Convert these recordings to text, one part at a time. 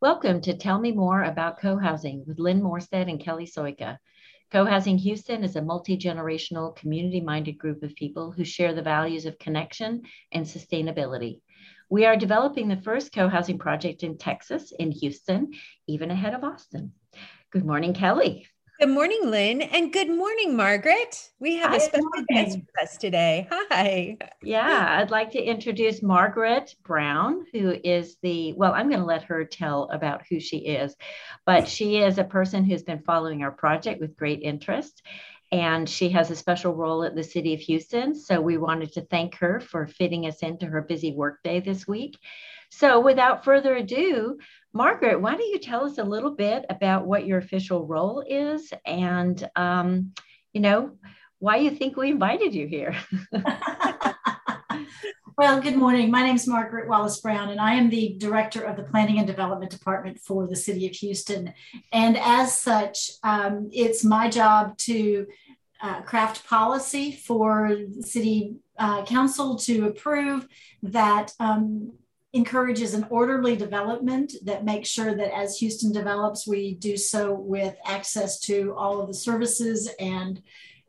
Welcome to Tell Me More About Co-Housing with Lynn Morstead and Kelly Soika. Co-Housing Houston is a multi-generational, community-minded group of people who share the values of connection and sustainability. We are developing the first co-housing project in Texas, in Houston, even ahead of Austin. Good morning, Kelly. Good morning, Lynn, and good morning, Margaret. We have Hi, a special guest with us today. Hi. Yeah, I'd like to introduce Margaret Brown, who is the, well, I'm going to let her tell about who she is, but she is a person who's been following our project with great interest. And she has a special role at the City of Houston. So we wanted to thank her for fitting us into her busy workday this week. So without further ado, Margaret, why don't you tell us a little bit about what your official role is and, um, you know, why you think we invited you here? well, good morning. My name is Margaret Wallace Brown, and I am the Director of the Planning and Development Department for the City of Houston. And as such, um, it's my job to uh, craft policy for City uh, Council to approve that um, encourages an orderly development that makes sure that as Houston develops, we do so with access to all of the services and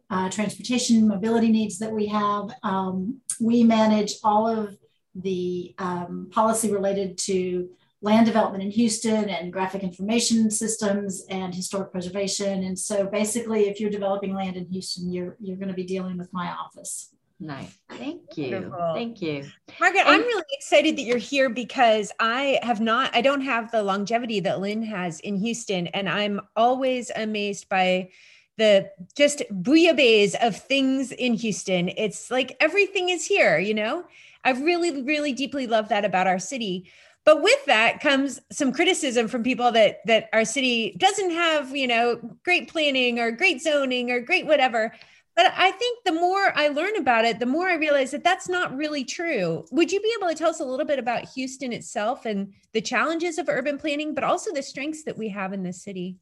uh, transportation mobility needs that we have. Um, we manage all of the um, policy related to land development in Houston and graphic information systems and historic preservation. And so basically, if you're developing land in Houston, you're, you're going to be dealing with my office. Nice. Thank you. Wonderful. Thank you. Margaret, and- I'm really excited that you're here because I have not, I don't have the longevity that Lynn has in Houston. And I'm always amazed by the just bouillabaisse of things in Houston. It's like everything is here, you know? I really, really deeply love that about our city. But with that comes some criticism from people that that our city doesn't have, you know, great planning or great zoning or great whatever. But I think the more I learn about it, the more I realize that that's not really true. Would you be able to tell us a little bit about Houston itself and the challenges of urban planning, but also the strengths that we have in this city?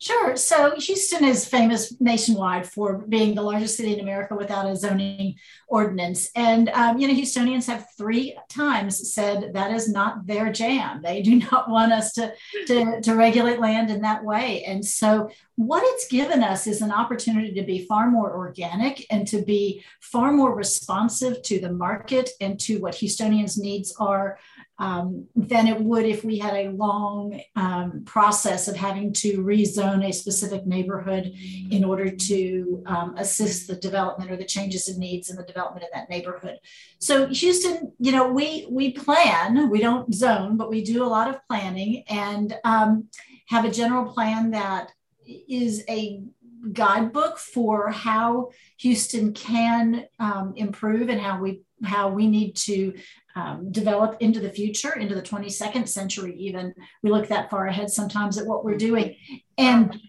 Sure. So Houston is famous nationwide for being the largest city in America without a zoning ordinance. And, um, you know, Houstonians have three times said that is not their jam. They do not want us to, to, to regulate land in that way. And so what it's given us is an opportunity to be far more organic and to be far more responsive to the market and to what Houstonians' needs are um, than it would if we had a long um, process of having to rezone a specific neighborhood in order to um, assist the development or the changes in needs in the development of that neighborhood. So Houston, you know, we we plan, we don't zone, but we do a lot of planning and um, have a general plan that is a guidebook for how Houston can um, improve and how we how we need to um, develop into the future, into the 22nd century, even. We look that far ahead sometimes at what we're doing. And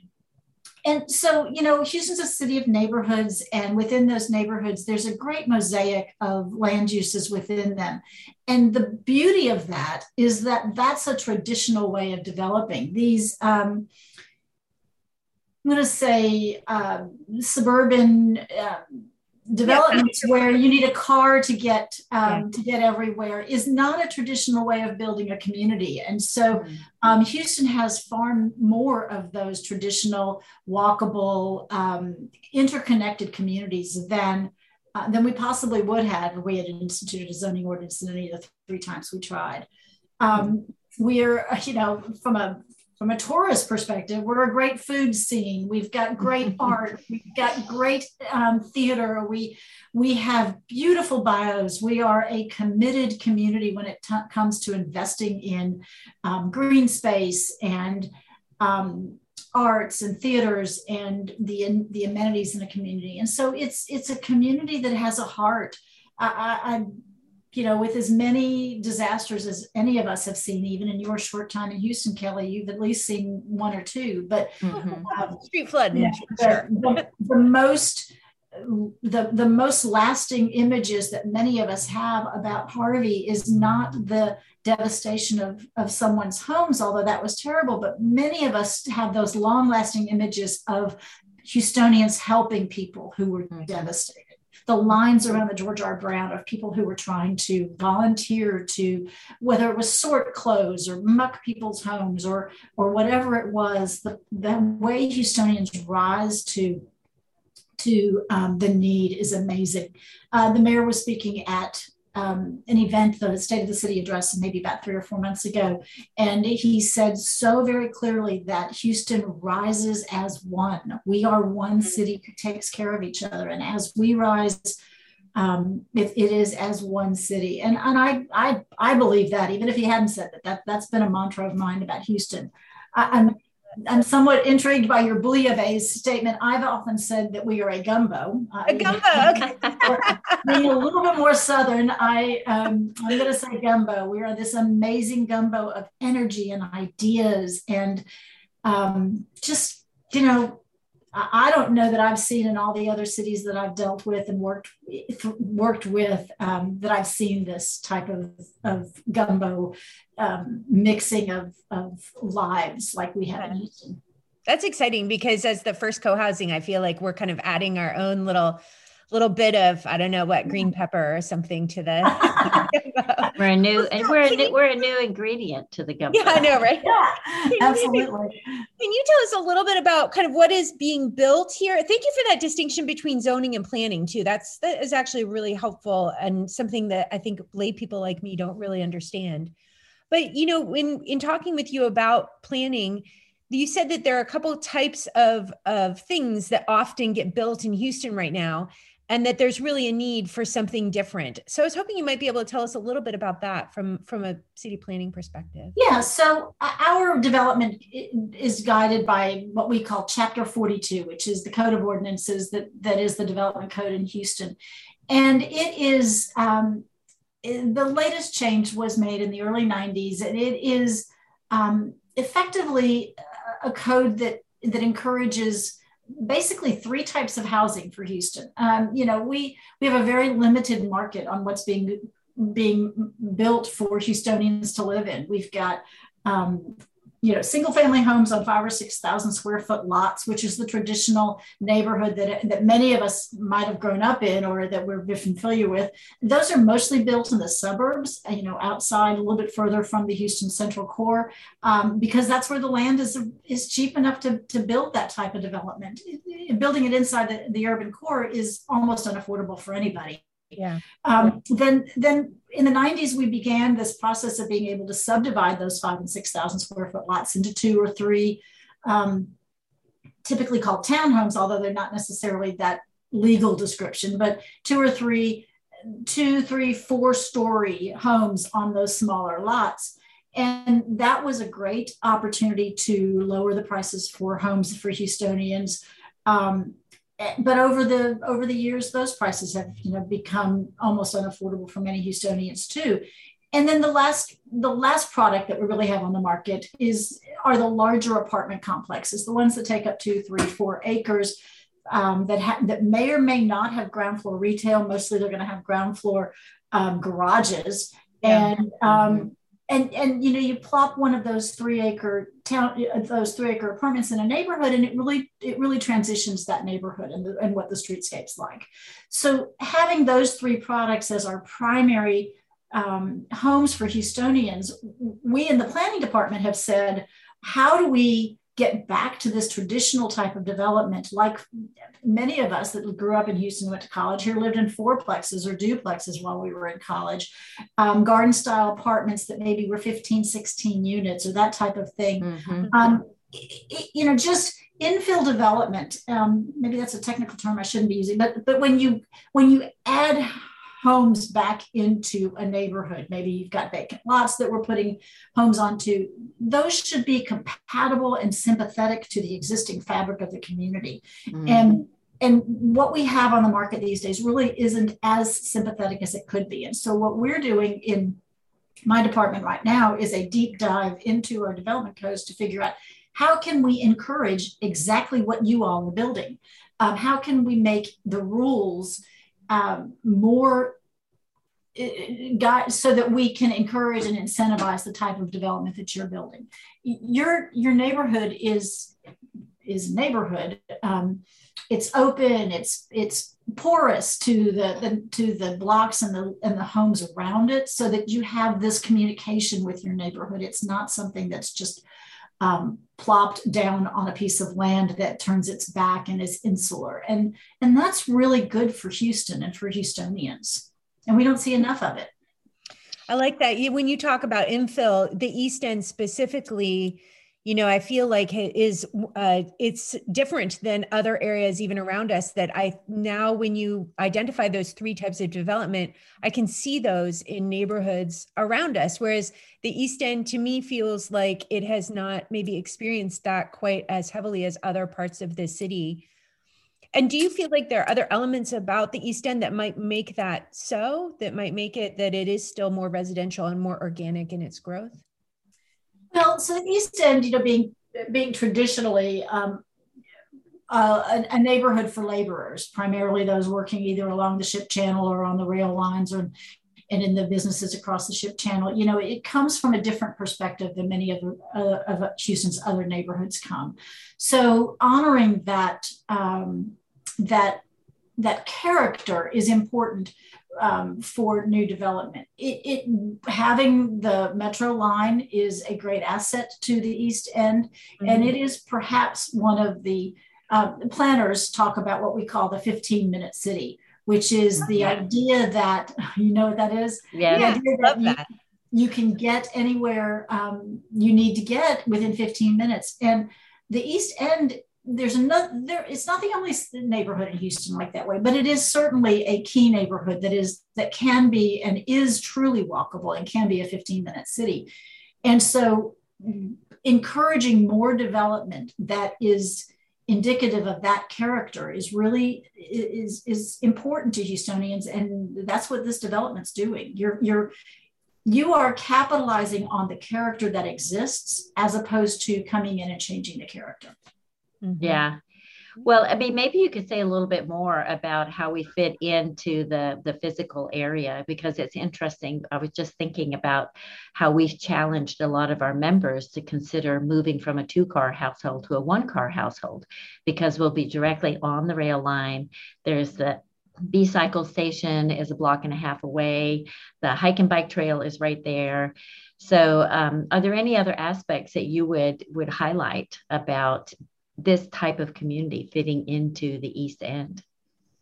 and so, you know, Houston's a city of neighborhoods, and within those neighborhoods, there's a great mosaic of land uses within them. And the beauty of that is that that's a traditional way of developing. These, um, I'm going to say, uh, suburban uh, developments yeah. where you need a car to get um, yeah. to get everywhere is not a traditional way of building a community and so mm-hmm. um, houston has far more of those traditional walkable um, interconnected communities than uh, than we possibly would have if we had instituted a zoning ordinance in any of the three times we tried um, we're you know from a from a tourist perspective, we're a great food scene. We've got great art. We've got great um, theater. We we have beautiful bayous. We are a committed community when it t- comes to investing in um, green space and um, arts and theaters and the the amenities in the community. And so it's it's a community that has a heart. I, I, you know, with as many disasters as any of us have seen, even in your short time in Houston, Kelly, you've at least seen one or two. But mm-hmm. um, street flood, yeah, sure. the, the, most the the most lasting images that many of us have about Harvey is not the devastation of of someone's homes, although that was terrible. But many of us have those long lasting images of Houstonians helping people who were mm-hmm. devastated the lines around the George R. Brown of people who were trying to volunteer to, whether it was sort clothes or muck people's homes or or whatever it was, the, the way Houstonians rise to to um, the need is amazing. Uh, the mayor was speaking at um, an event, the State of the City address, maybe about three or four months ago. And he said so very clearly that Houston rises as one. We are one city who takes care of each other. And as we rise, um, it, it is as one city. And, and I, I, I believe that, even if he hadn't said that, that that's been a mantra of mine about Houston. I, I'm I'm somewhat intrigued by your bouillabaisse statement. I've often said that we are a gumbo. A gumbo, okay. being a little bit more southern, I um, I'm going to say gumbo. We are this amazing gumbo of energy and ideas, and um, just you know, I don't know that I've seen in all the other cities that I've dealt with and worked worked with um, that I've seen this type of, of gumbo um, mixing of, of lives like we have in Houston. That's exciting because as the first co-housing, I feel like we're kind of adding our own little little bit of I don't know what mm-hmm. green pepper or something to the. we're a new and we're a new, we're a new ingredient to the gumbo. Yeah, I know, right? Yeah, absolutely. Can you tell us a little bit about kind of what is being built here? Thank you for that distinction between zoning and planning too. That's that is actually really helpful and something that I think lay people like me don't really understand. But you know, in in talking with you about planning you said that there are a couple types of of things that often get built in Houston right now and that there's really a need for something different. So I was hoping you might be able to tell us a little bit about that from from a city planning perspective. Yeah, so our development is guided by what we call Chapter 42, which is the code of ordinances that that is the development code in Houston, and it is um, the latest change was made in the early 90s, and it is um, effectively a code that that encourages basically three types of housing for Houston. Um, you know, we we have a very limited market on what's being being built for Houstonians to live in. We've got um, you know, single family homes on five or 6,000 square foot lots, which is the traditional neighborhood that, that many of us might have grown up in or that we're familiar with. Those are mostly built in the suburbs, uh, you know, outside a little bit further from the Houston central core, um, because that's where the land is, is cheap enough to, to build that type of development. Building it inside the, the urban core is almost unaffordable for anybody. Yeah. Um, then, then in the 90s, we began this process of being able to subdivide those five and 6,000 square foot lots into two or three, um, typically called townhomes, although they're not necessarily that legal description, but two or three, two, three, four story homes on those smaller lots. And that was a great opportunity to lower the prices for homes for Houstonians. Um, but over the over the years, those prices have you know become almost unaffordable for many Houstonians too. And then the last the last product that we really have on the market is are the larger apartment complexes, the ones that take up two, three, four acres. Um, that ha- that may or may not have ground floor retail. Mostly, they're going to have ground floor um, garages, yeah. and um, and and you know you plop one of those three acre town uh, those three acre apartments in a neighborhood and it really it really transitions that neighborhood and, the, and what the streetscape's like. So having those three products as our primary um, homes for houstonians we in the planning department have said how do we get back to this traditional type of development like many of us that grew up in houston went to college here lived in fourplexes or duplexes while we were in college um, garden style apartments that maybe were 15 16 units or that type of thing mm-hmm. um, you know just infill development um, maybe that's a technical term i shouldn't be using but but when you when you add homes back into a neighborhood. Maybe you've got vacant lots that we're putting homes onto. Those should be compatible and sympathetic to the existing fabric of the community. Mm. And and what we have on the market these days really isn't as sympathetic as it could be. And so what we're doing in my department right now is a deep dive into our development codes to figure out how can we encourage exactly what you all are building? Um, how can we make the rules um, more uh, so that we can encourage and incentivize the type of development that you're building. Your your neighborhood is is neighborhood, um, it's open, it's it's porous to the, the to the blocks and the and the homes around it, so that you have this communication with your neighborhood. It's not something that's just um, plopped down on a piece of land that turns its back and is insular, and and that's really good for Houston and for Houstonians, and we don't see enough of it. I like that. When you talk about infill, the East End specifically, you know, I feel like is uh, it's different than other areas even around us. That I now, when you identify those three types of development, I can see those in neighborhoods around us. Whereas the East End, to me, feels like it has not maybe experienced that quite as heavily as other parts of the city. And do you feel like there are other elements about the East End that might make that so, that might make it that it is still more residential and more organic in its growth? Well, so the East End, you know, being being traditionally um, uh, a, a, neighborhood for laborers, primarily those working either along the ship channel or on the rail lines or and in the businesses across the ship channel. You know, it comes from a different perspective than many of, uh, of Houston's other neighborhoods come. So honoring that um, that that character is important um, for new development. It, it, having the metro line is a great asset to the East End, mm-hmm. and it is perhaps one of the uh, planners talk about what we call the 15 minute city, which is the idea that you know what that is. Yeah, yeah love that. You, you, can get anywhere um, you need to get within 15 minutes, and the East End there's another there it's not the only neighborhood in houston like that way but it is certainly a key neighborhood that is that can be and is truly walkable and can be a 15 minute city. And so encouraging more development that is indicative of that character is really is is important to houstonians and that's what this development's doing. You're you're you are capitalizing on the character that exists as opposed to coming in and changing the character Mm-hmm. Yeah. Well, I mean, maybe you could say a little bit more about how we fit into the the physical area because it's interesting. I was just thinking about how we've challenged a lot of our members to consider moving from a two car household to a one car household because we'll be directly on the rail line. There's the BCycle station is a block and a half away. The hike and bike trail is right there. So, um, are there any other aspects that you would would highlight about this type of community fitting into the East End?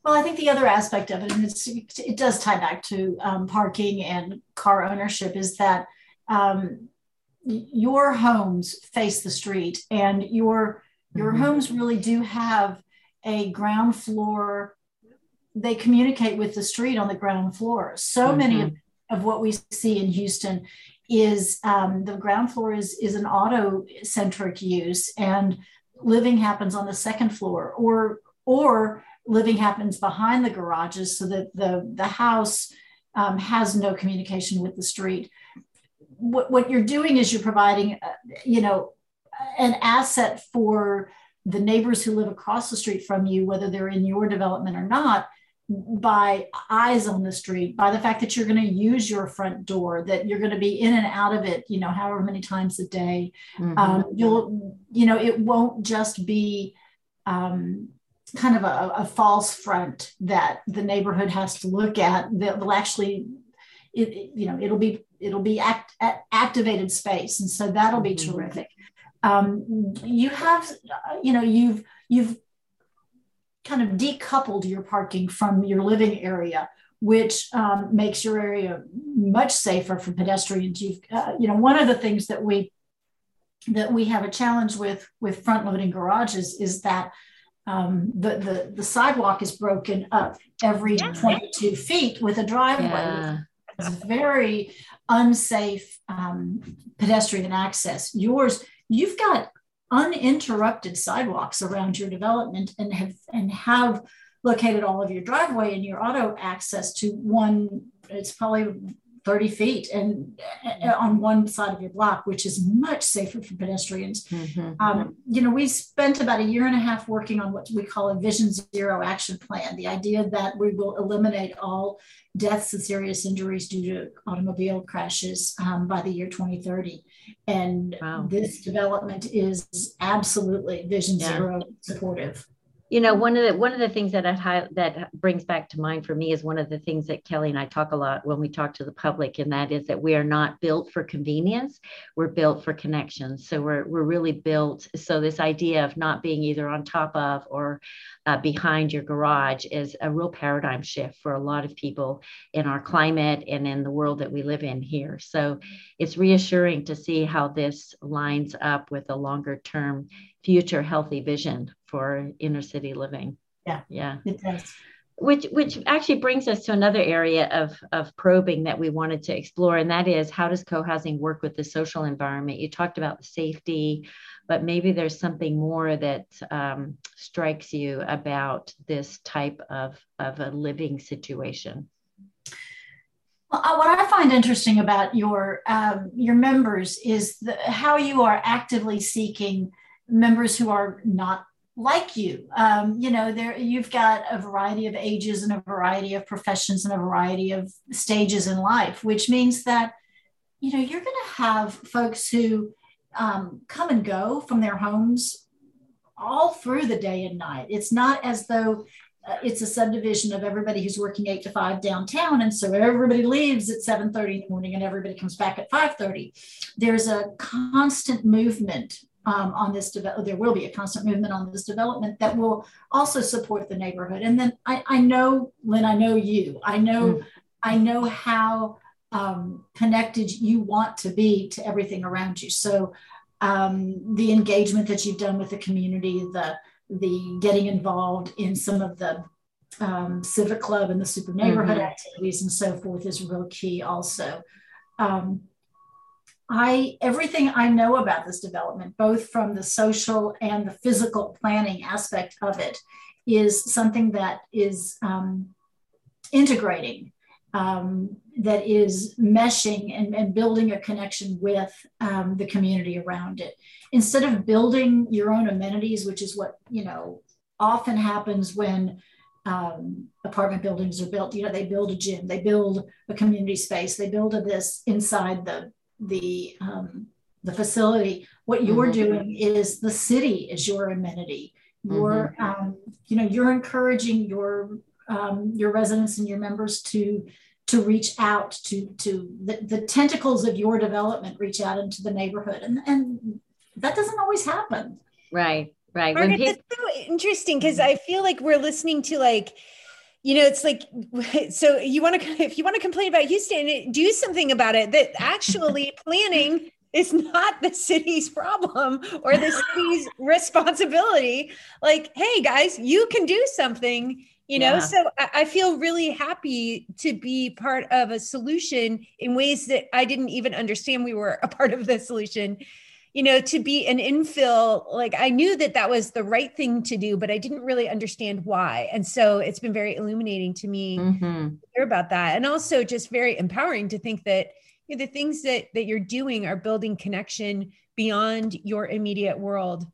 Well, I think the other aspect of it, and it does tie back to um, parking and car ownership, is that um, your homes face the street, and your your mm-hmm. homes really do have a ground floor. They communicate with the street on the ground floor. So mm-hmm. many of, of what we see in Houston is um, the ground floor is is an auto centric use, and living happens on the second floor or or living happens behind the garages so that the the house um, has no communication with the street. What, what you're doing is you're providing uh, you know an asset for the neighbors who live across the street from you whether they're in your development or not by eyes on the street, by the fact that you're going to use your front door, that you're going to be in and out of it, you know, however many times a day. Mm-hmm. Um, you'll, you know, it won't just be um, kind of a, a, false front that the neighborhood has to look at. They'll actually, it, you know, it'll be it'll be act, activated space, and so that'll be mm-hmm. terrific. Um, you have, you know, you've you've kind of decoupled your parking from your living area, which um, makes your area much safer for pedestrians. You've, uh, you know, one of the things that we that we have a challenge with with front loading garages is that um, the, the the sidewalk is broken up every yeah. 22 feet with a driveway. Yeah. It's very unsafe um, pedestrian access. Yours, you've got uninterrupted sidewalks around your development and have and have located all of your driveway and your auto access to one it's probably 30 feet and uh, on one side of your block, which is much safer for pedestrians. Mm-hmm. Um, you know, we spent about a year and a half working on what we call a Vision Zero action plan. The idea that we will eliminate all deaths and serious injuries due to automobile crashes um, by the year 2030. And wow. this development is absolutely Vision yeah. Zero supportive you know one of the one of the things that I, that brings back to mind for me is one of the things that Kelly and I talk a lot when we talk to the public, and that is that we are not built for convenience. We're built for connections. So we're we're really built. So this idea of not being either on top of or uh, behind your garage is a real paradigm shift for a lot of people in our climate and in the world that we live in here. So it's reassuring to see how this lines up with a longer term future healthy vision for inner city living. Yeah. Yeah. It does. Which which actually brings us to another area of, of probing that we wanted to explore, and that is how does co-housing work with the social environment? You talked about the safety, but maybe there's something more that um, strikes you about this type of, of a living situation. Well, uh, what I find interesting about your um, your members is the, how you are actively seeking members who are not like you. Um, you know, there you've got a variety of ages and a variety of professions and a variety of stages in life, which means that you know you're going to have folks who um, come and go from their homes all through the day and night. It's not as though uh, it's a subdivision of everybody who's working eight to five downtown, and so everybody leaves at seven thirty in the morning, and everybody comes back at five thirty. There's a constant movement um, on this development. There will be a constant movement on this development that will also support the neighborhood. And then I, I know, Lynn, I know you. I know, mm. I know how um, connected you want to be to everything around you. So um, the engagement that you've done with the community, the the getting involved in some of the um, civic club and the super neighborhood mm-hmm. activities and so forth is real key also. Um, I everything I know about this development, both from the social and the physical planning aspect of it, is something that is um, integrating, um, that is meshing and, and, building a connection with um, the community around it. Instead of building your own amenities, which is what you know often happens when um, apartment buildings are built. You know, they build a gym, they build a community space, they build a this inside the the um, the facility. What you're mm-hmm. doing is the city is your amenity. You're mm-hmm. um, you know you're encouraging your um, your residents and your members to to reach out to to the, the tentacles of your development reach out into the neighborhood and and that doesn't always happen right right Margaret, people- that's so interesting because i feel like we're listening to like you know it's like so you want to if you want to complain about houston do something about it that actually planning is not the city's problem or the city's responsibility. Like hey guys you can do something you know? Yeah. so I, feel really happy to be part of a solution in ways that i didn't even understand we were a part of the solution you know, to be an infill, like I knew that that was the right thing to do, but I didn't really understand why. And so it's been very illuminating to me mm-hmm. to hear about that. And also just very empowering to think that you know, the things that, that you're doing are building connection beyond your immediate world.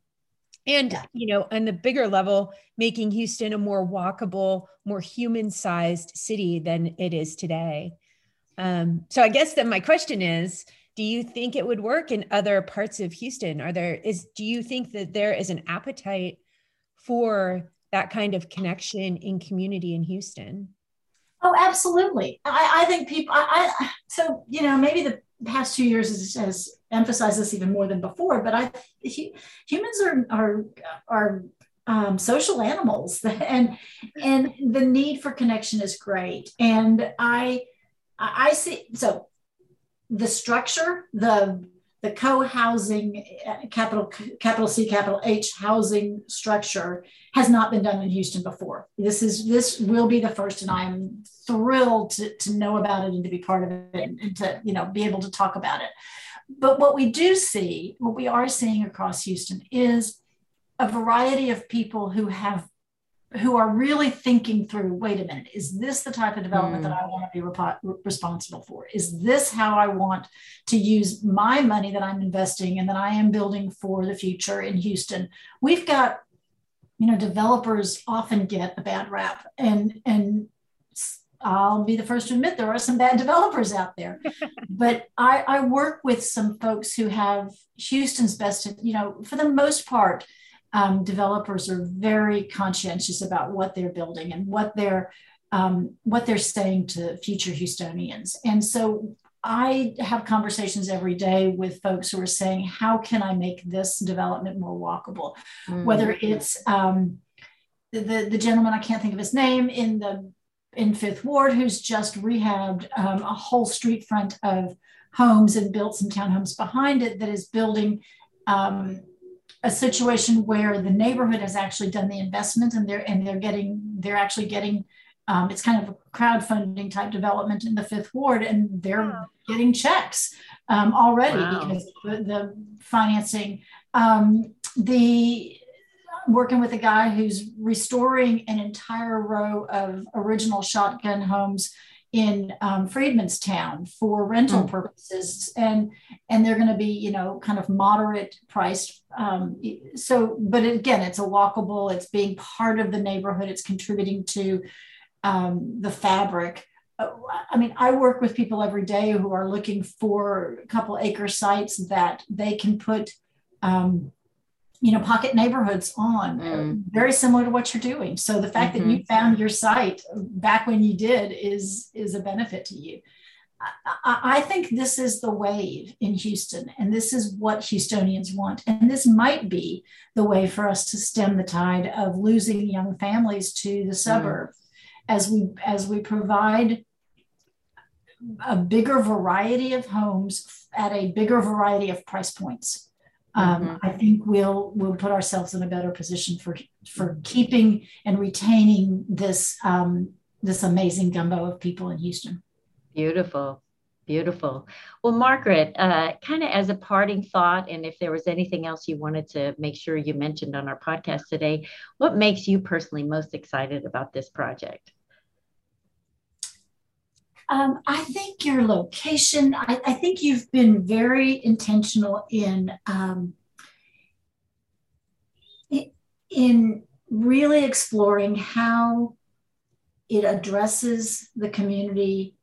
And, you know, on the bigger level, making Houston a more walkable, more human sized city than it is today. Um, so I guess that my question is, do you think it would work in other parts of houston? Are there is do you think that there is an appetite for that kind of connection in community in houston? Oh absolutely. I, I think people I, I, so you know maybe the past two years has, has emphasized this even more than before but i humans are are are um, social animals and and the need for connection is great. And i i see so the structure, the the co-housing capital capital C capital H housing structure has not been done in Houston before. This is this will be the first, and I am thrilled to, to know about it and to be part of it and, and to you know be able to talk about it. But what we do see, what we are seeing across Houston, is a variety of people who have who are really thinking through wait a minute is this the type of development mm. that i want to be responsible for is this how i want to use my money that i'm investing and that i am building for the future in houston we've got you know developers often get a bad rap and and I'll be the first to admit there are some bad developers out there. but I, I, work with some folks who have Houston's best, you know, for the most part, um, developers are very conscientious about what they're building and what they're um, what they're saying to future Houstonians. And so I have conversations every day with folks who are saying, how can I make this development more walkable? Mm-hmm. Whether it's um, the, the gentleman, I can't think of his name, in the in Fifth Ward, who's just rehabbed um, a whole street front of homes and built some townhomes behind it that is building um, a situation where the neighborhood has actually done the investment and they're and they're getting they're actually getting um, it's kind of a crowdfunding type development in the fifth ward and they're wow. getting checks um, already wow. because the, the financing um, the working with a guy who's restoring an entire row of original shotgun homes in um, Freedmanstown for rental mm. purposes, and and they're going to be you know kind of moderate priced. Um, so, but again, it's a walkable. It's being part of the neighborhood. It's contributing to um, the fabric. Uh, I mean, I work with people every day who are looking for a couple acre sites that they can put um, you know pocket neighborhoods on mm. very similar to what you're doing so the fact mm-hmm. that you mm-hmm. found your site back when you did is is a benefit to you I, I think this is the wave in Houston, and this is what Houstonians want. And this might be the way for us to stem the tide of losing young families to the suburbs mm. as we as we provide a bigger variety of homes at a bigger variety of price points um, mm-hmm. I think we'll we'll put ourselves in a better position for for keeping and retaining this um, this amazing gumbo of people in Houston. Beautiful, beautiful. Well, Margaret, uh, kind of as a parting thought, and if there was anything else you wanted to make sure you mentioned on our podcast today, what makes you personally most excited about this project? Um, I think your location, I, I, think you've been very intentional in um, in really exploring how it addresses the community.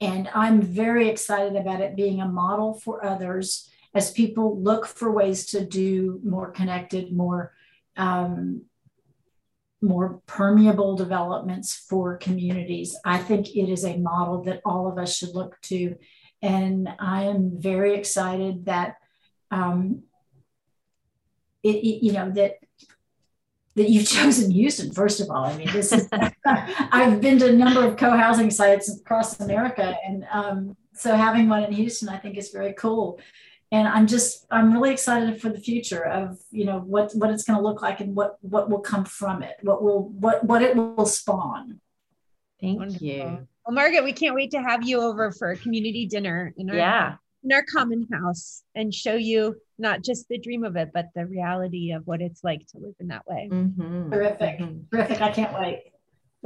And I'm very excited about it being a model for others as people look for ways to do more connected, more um, more permeable developments for communities. I think it is a model that all of us should look to. And I am very excited that um, it, it, you know, that that you've chosen Houston, first of all. I mean, this is, I've been to a number of co-housing sites across America. And um, so having one in Houston, I think is very cool and i'm just i'm really excited for the future of you know what what it's going to look like and what what will come from it what will what what it will spawn. Thank Wonderful. you. Well margaret we can't wait to have you over for a community dinner in our yeah. in our common house and show you not just the dream of it but the reality of what it's like to live in that way. Mm-hmm. terrific. Mm-hmm. terrific. I can't wait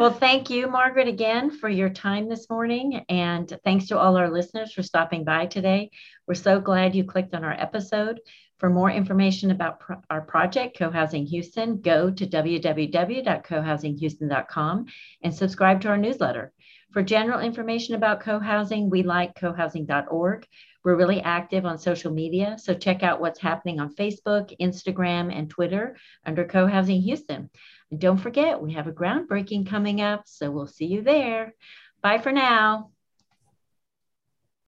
well, thank you, Margaret, again for your time this morning. And thanks to all our listeners for stopping by today. We're so glad you clicked on our episode. For more information about pro- our project, Co-Housing Houston, go to www.cohousinghouston.com and subscribe to our newsletter. For general information about co-housing, we like cohousing.org. We're really active on social media, so check out what's happening on Facebook, Instagram, and Twitter under Co-Housing Houston. And don't forget, we have a groundbreaking coming up, so we'll see you there. Bye for now.